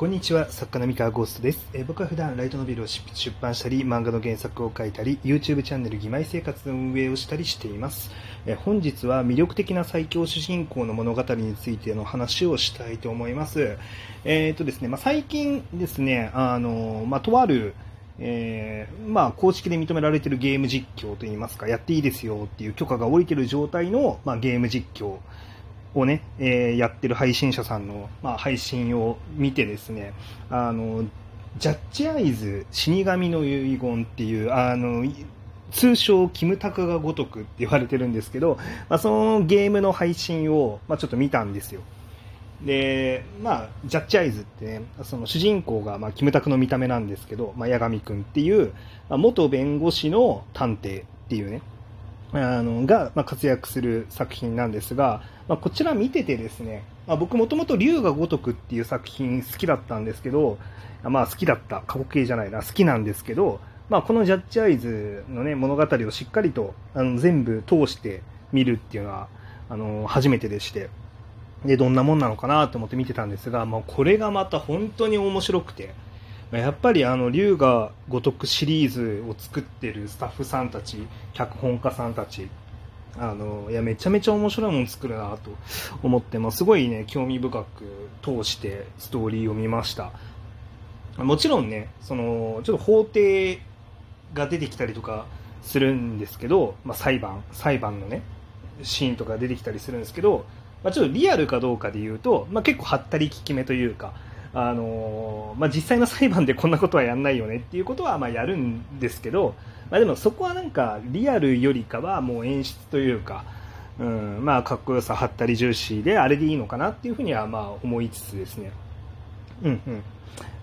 こんにちは、作家の三河ゴーストです。えー僕は普段ライトノベルを出版したり、漫画の原作を書いたり、YouTube チャンネル義妹生活の運営をしたりしています。えー本日は魅力的な最強主人公の物語についての話をしたいと思います。えーとですね、まあ、最近ですね、あの、まあ、とある、えーまあ、公式で認められているゲーム実況といいますか、やっていいですよっていう許可が下りている状態の、まあ、ゲーム実況をね、えーやってる配信者さんの、まあ、配信を見てですね、あの、ジャッジアイズ死神の遺言っていう、あの、通称、キムタクが如くって言われてるんですけど、まあ、そのゲームの配信を、まあ、ちょっと見たんですよ。で、まあ、ジャッジアイズってね、その主人公が、まあ、キムタクの見た目なんですけど、まあ、八神くんっていう、まあ、元弁護士の探偵っていうね、あのが、まあ、活躍する作品なんですが、まあ、こちら見ててですね、まあ、僕もともと龍が如くっていう作品好きだったんですけど、まあ好きだった、過去形じゃないな、好きなんですけど、まあこのジャッジアイズのね、物語をしっかりとあの全部通して見るっていうのは、あの、初めてでして、で、どんなもんなのかなと思って見てたんですが、まあこれがまた本当に面白くて、やっぱりあの、龍が如くシリーズを作ってるスタッフさんたち、脚本家さんたち、あの、いや、めちゃめちゃ面白いもの作るなと思って、まあ、すごいね、興味深く通してストーリーを見ました。もちろんね、その、ちょっと法廷が出てきたりとかするんですけど、まあ、裁判、裁判のね、シーンとか出てきたりするんですけど、まあ、ちょっとリアルかどうかで言うと、まあ、結構はったり効き目というか、あのまあ、実際の裁判でこんなことはやんないよねっていうことはまあやるんですけど、まあ、でもそこはなんかリアルよりかはもう演出というか、うん、まあかっこよさはったり重視であれでいいのかなっていうふうにはまあ思いつつですね。うんうん。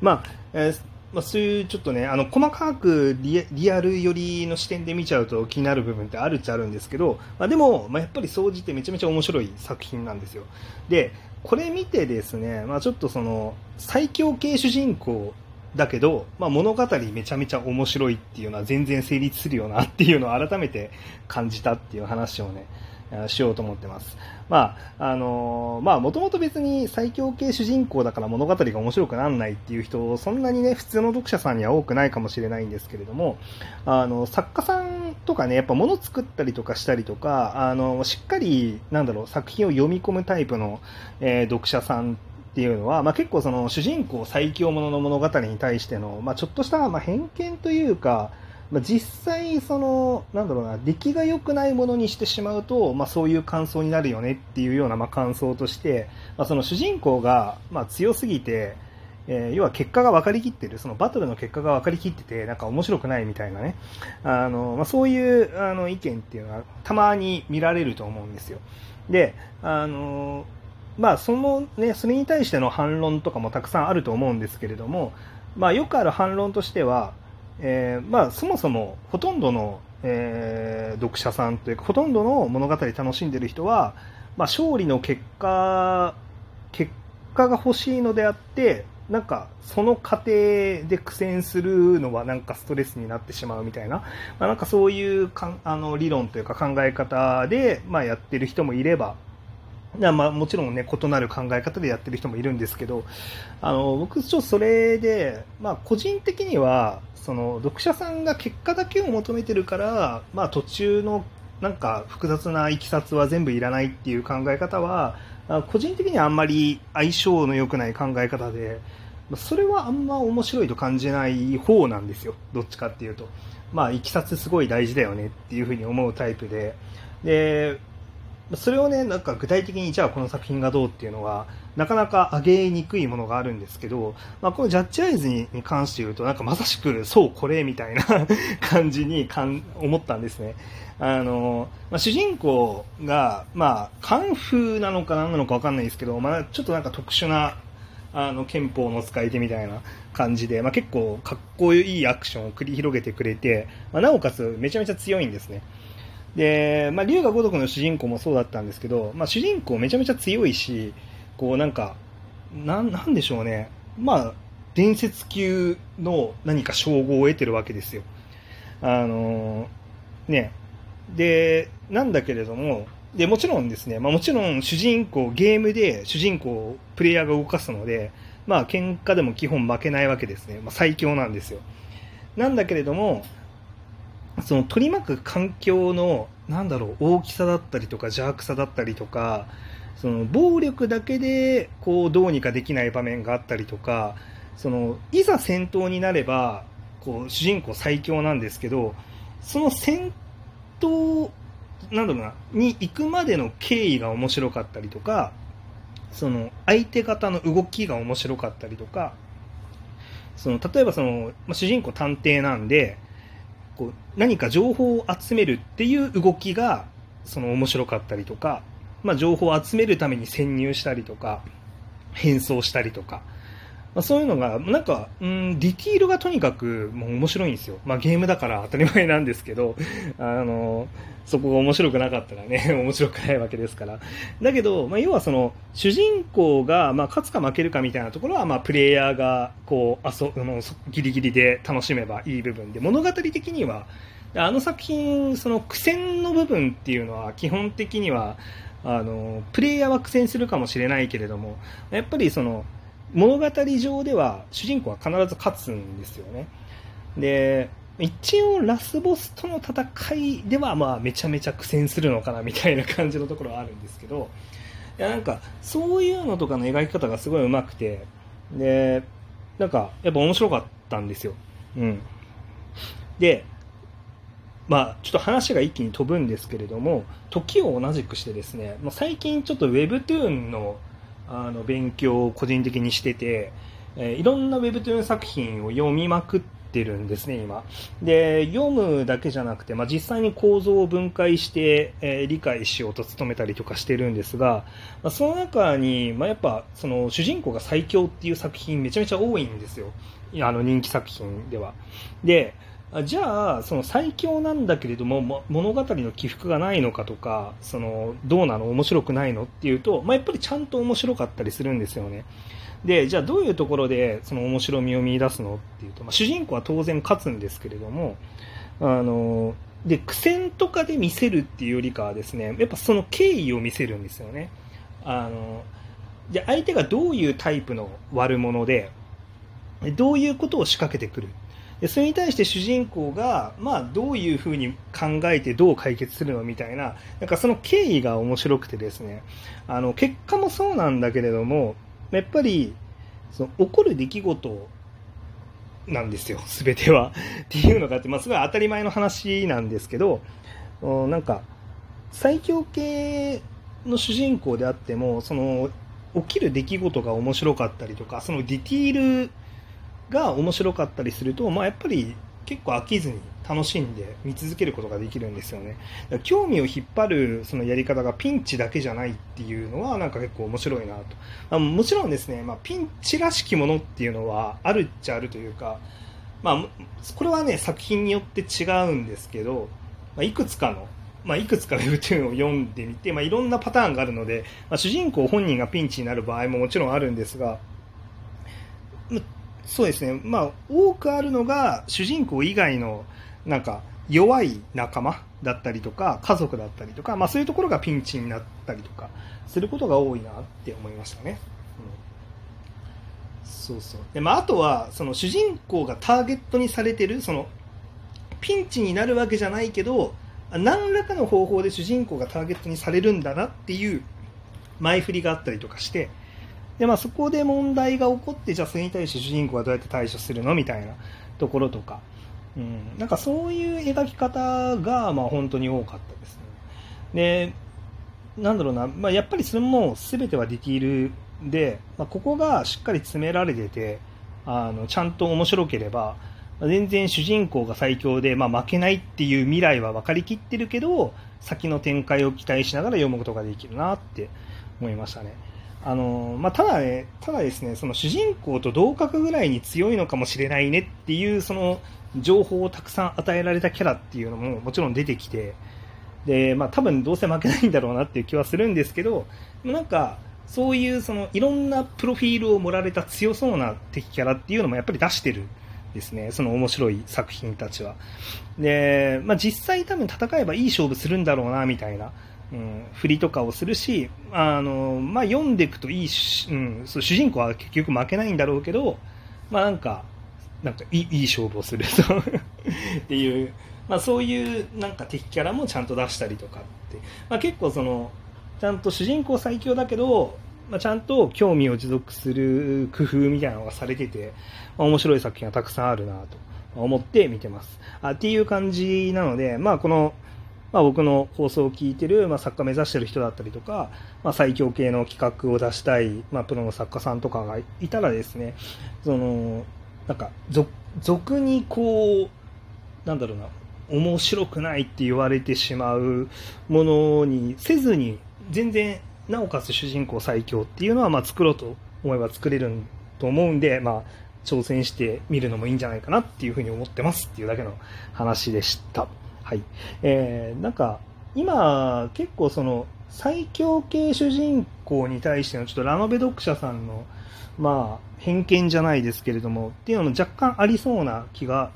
まあ、えーまあ、そういうちょっとね、あの、細かくリリアル寄りの視点で見ちゃうと気になる部分ってあるっちゃあるんですけど、まあ、でも、まあ、やっぱり総じてめちゃめちゃ面白い作品なんですよ。で、これ見てですね、まあ、ちょっとその、最強系主人公だけど、まあ、物語めちゃめちゃ面白いっていうのは全然成立するよなっていうのを改めて感じたっていう話をね、しようと思ってます。まあ、あのーまあ、もともと別に最強系主人公だから物語が面白くならないっていう人、そんなにね、普通の読者さんには多くないかもしれないんですけれども、あの、作家さんとかね、やっぱ物作ったりとかしたりとか、あの、しっかり、なんだろう、作品を読み込むタイプの、えー読者さんっていうのは、まあ、結構その主人公最強者の物語に対しての、まあ、ちょっとした、まあ、偏見というか、まあ、実際、その、なんだろうな、出来が良くないものにしてしまうと、まあ、そういう感想になるよねっていうような、まあ、感想として、まあ、その主人公が、まあ、強すぎて、えー要は結果が分かりきってる、そのバトルの結果が分かりきってて、なんか面白くないみたいなね、あの、まあ、そういうあの意見っていうのはたまに見られると思うんですよ。で、あの、まあ、そのね、それに対しての反論とかもたくさんあると思うんですけれども、まあ、よくある反論としては、えーまあ、そもそもほとんどの、えー読者さんというか、ほとんどの物語楽しんでる人は、まあ、勝利の結果、結果が欲しいのであって、なんか、その過程で苦戦するのはなんかストレスになってしまうみたいな、まあ、なんかそういうかあの理論というか考え方で、まあ、やってる人もいれば、まあ、もちろんね、異なる考え方でやってる人もいるんですけど、あの、僕、ちょっとそれで、まあ、個人的には、その、読者さんが結果だけを求めてるから、まあ、途中の、なんか、複雑ないきさつは全部いらないっていう考え方は、個人的にはあんまり相性の良くない考え方で、それはあんま面白いと感じない方なんですよ。どっちかっていうと。まあ、いきさつすごい大事だよねっていうふうに思うタイプで、で、それをね、なんか具体的にじゃあこの作品がどうっていうのは、なかなか上げにくいものがあるんですけど、まあ、このジャッジアイズに関して言うと、なんかまさしくそうこれみたいな 感じにかん思ったんですね。あの、まあ、主人公が、まあ、カンフーなのか何なのかわかんないですけど、まあ、ちょっとなんか特殊な、あの、憲法の使い手みたいな感じで、まあ、結構かっこいいアクションを繰り広げてくれて、まあ、なおかつめちゃめちゃ強いんですね。で、まあ、龍が如くの主人公もそうだったんですけど、まあ、主人公めちゃめちゃ強いし、こうなんか、な、なんでしょうね。まあ、伝説級の何か称号を得てるわけですよ。あのね。で、なんだけれども、で、もちろんですね、まあもちろん主人公、ゲームで主人公をプレイヤーが動かすので、まあ喧嘩でも基本負けないわけですね。まあ、最強なんですよ。なんだけれども、その取り巻く環境の、なんだろう、大きさだったりとか邪悪さだったりとか、その暴力だけでこうどうにかできない場面があったりとか、そのいざ戦闘になればこう主人公最強なんですけど、その戦闘なんだろうなに行くまでの経緯が面白かったりとか、その相手方の動きが面白かったりとか、その例えばその、まあ、主人公探偵なんで、こう何か情報を集めるっていう動きがその面白かったりとか、まあ、情報を集めるために潜入したりとか変装したりとか、まあ、そういうのがなんか、うん、ディティールがとにかくもう面白いんですよ、まあ、ゲームだから当たり前なんですけど あのそこが面白くなかったらね 面白くないわけですから。だけど、まあ、要はその主人公が、まあ、勝つか負けるかみたいなところは、まあ、プレイヤーがこう遊のギリギリで楽しめばいい部分で物語的にはあの作品その苦戦の部分っていうのは基本的にはあのプレイヤーは苦戦するかもしれないけれどもやっぱりその物語上では主人公は必ず勝つんですよね。で一応ラスボスとの戦いではまあめちゃめちゃ苦戦するのかなみたいな感じのところはあるんですけどいやなんかそういうのとかの描き方がすごいうまくてでなんかやっぱ面白かったんですよ、うん、でまあ、ちょっと話が一気に飛ぶんですけれども、時を同じくしてですね、最近ちょっと Webtoon のあの勉強を個人的にしてて、えー、いろんな Webtoon 作品を読みまくってるんですね、今。で、読むだけじゃなくて、まあ、実際に構造を分解して、えー、理解しようと努めたりとかしてるんですが、まあ、その中に、まあ、やっぱ、その主人公が最強っていう作品めちゃめちゃ多いんですよ。あの人気作品では。で、じゃあ、その最強なんだけれども、物語の起伏がないのかとか、そのどうなの、面白くないの？っていうと、まあ、やっぱりちゃんと面白かったりするんですよね。で、じゃあどういうところでその面白みを見出すのっていうと、まあ、主人公は当然勝つんですけれども、あの、で、苦戦とかで見せるっていうよりかはですね、やっぱその経緯を見せるんですよね。あの、じゃ相手がどういうタイプの悪者で、どういうことを仕掛けてくるそれに対して主人公が、まあ、どういうふうに考えてどう解決するのみたいななんかその経緯が面白くてですね。あの結果もそうなんだけれどもやっぱりその起こる出来事なんですよ。全ては。っていうのがあって、まあ、すごい当たり前の話なんですけどなんか最強系の主人公であってもその起きる出来事が面白かったりとかそのディティールが面白かったりすると、まあ、やっぱり結構飽きずに楽しんで見続けることができるんですよね。興味を引っ張るそのやり方がピンチだけじゃないっていうのはなんか結構面白いなと。あもちろんですね、まあ、ピンチらしきものっていうのはあるっちゃあるというか、まあ、これはね、作品によって違うんですけど、まあ、いくつかのまあ、いくつか Webtoon を読んでみて、まあ、いろんなパターンがあるので、まあ、主人公本人がピンチになる場合ももちろんあるんですが、そうですね、まあ、多くあるのが主人公以外のなんか弱い仲間だったりとか家族だったりとか、まあ、そういうところがピンチになったりとかすることが多いなって思いましたね。うん、そうそう。で、まあ、あとはその主人公がターゲットにされてるそのピンチになるわけじゃないけど何らかの方法で主人公がターゲットにされるんだなっていう前振りがあったりとかしてで、まあ、そこで問題が起こって、じゃあそれに対して主人公はどうやって対処するの？みたいなところとか、うん、なんかそういう描き方が、まあ、本当に多かったですね。で、なんだろうな、まあ、やっぱりそれも全てはディティールで、まあ、ここがしっかり詰められてて、あのちゃんと面白ければ、全然主人公が最強で、まあ、負けないっていう未来は分かりきってるけど、先の展開を期待しながら読むことができるなって思いましたね。あのまあ、ただね、ただですね、その主人公と同格ぐらいに強いのかもしれないねっていうその情報をたくさん与えられたキャラっていうのももちろん出てきて、で、まあ多分どうせ負けないんだろうなっていう気はするんですけど、なんか、そういうそのいろんなプロフィールを盛られた強そうな敵キャラっていうのもやっぱり出してるですね、その面白い作品たちは。で、まあ実際多分戦えばいい勝負するんだろうなみたいなうん、振りとかをするし、あのまあ、読んでいくといいし、うん、そう主人公は結局負けないんだろうけど、まあ、なんかなんかいいいい勝負をする っていう、まあ、そういうなんか敵キャラもちゃんと出したりとかって、まあ、結構そのちゃんと主人公最強だけど、まあ、ちゃんと興味を持続する工夫みたいなのがされてて、まあ、面白い作品がたくさんあるなと思って見てます。あっていう感じなので、まあ、この、まあ、僕の放送を聞いてる、まあ、作家目指してる人だったりとか、まあ、最強系の企画を出したい、まあ、プロの作家さんとかがいたらですね、その、なんか、俗にこう、なんだろうな、面白くないって言われてしまうものにせずに、全然、なおかつ主人公最強っていうのは、まあ、作ろうと思えば作れると思うんで、まあ、挑戦してみるのもいいんじゃないかなっていうふうに思ってますっていうだけの話でした。はい。えー、なんか、今、結構その、最強系主人公に対してのちょっとラノベ読者さんの、まあ、偏見じゃないですけれども、っていうのも若干ありそうな気が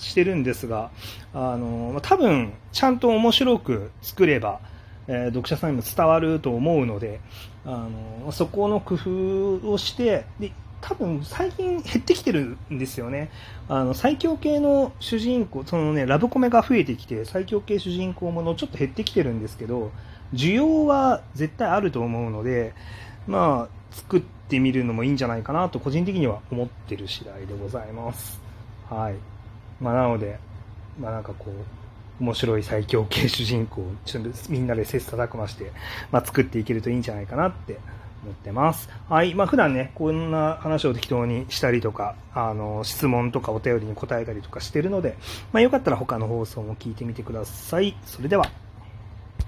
してるんですが、あの、多分、ちゃんと面白く作れば、えー、読者さんにも伝わると思うので、あの、そこの工夫をして、で、多分最近減ってきてるんですよね。あの、最強系の主人公、そのね、ラブコメが増えてきて、最強系主人公ものちょっと減ってきてるんですけど、需要は絶対あると思うので、まあ、作ってみるのもいいんじゃないかなと個人的には思ってる次第でございます。はい。まあ、なので、まあなんかこう、面白い最強系主人公ちょっとみんなで切磋琢磨して、まあ、作っていけるといいんじゃないかなって思ってます。はい。まあ、普段ね、こんな話を適当にしたりとか、あの、質問とかお便りに答えたりとかしてるので、まあ、よかったら他の放送も聞いてみてください。それでは。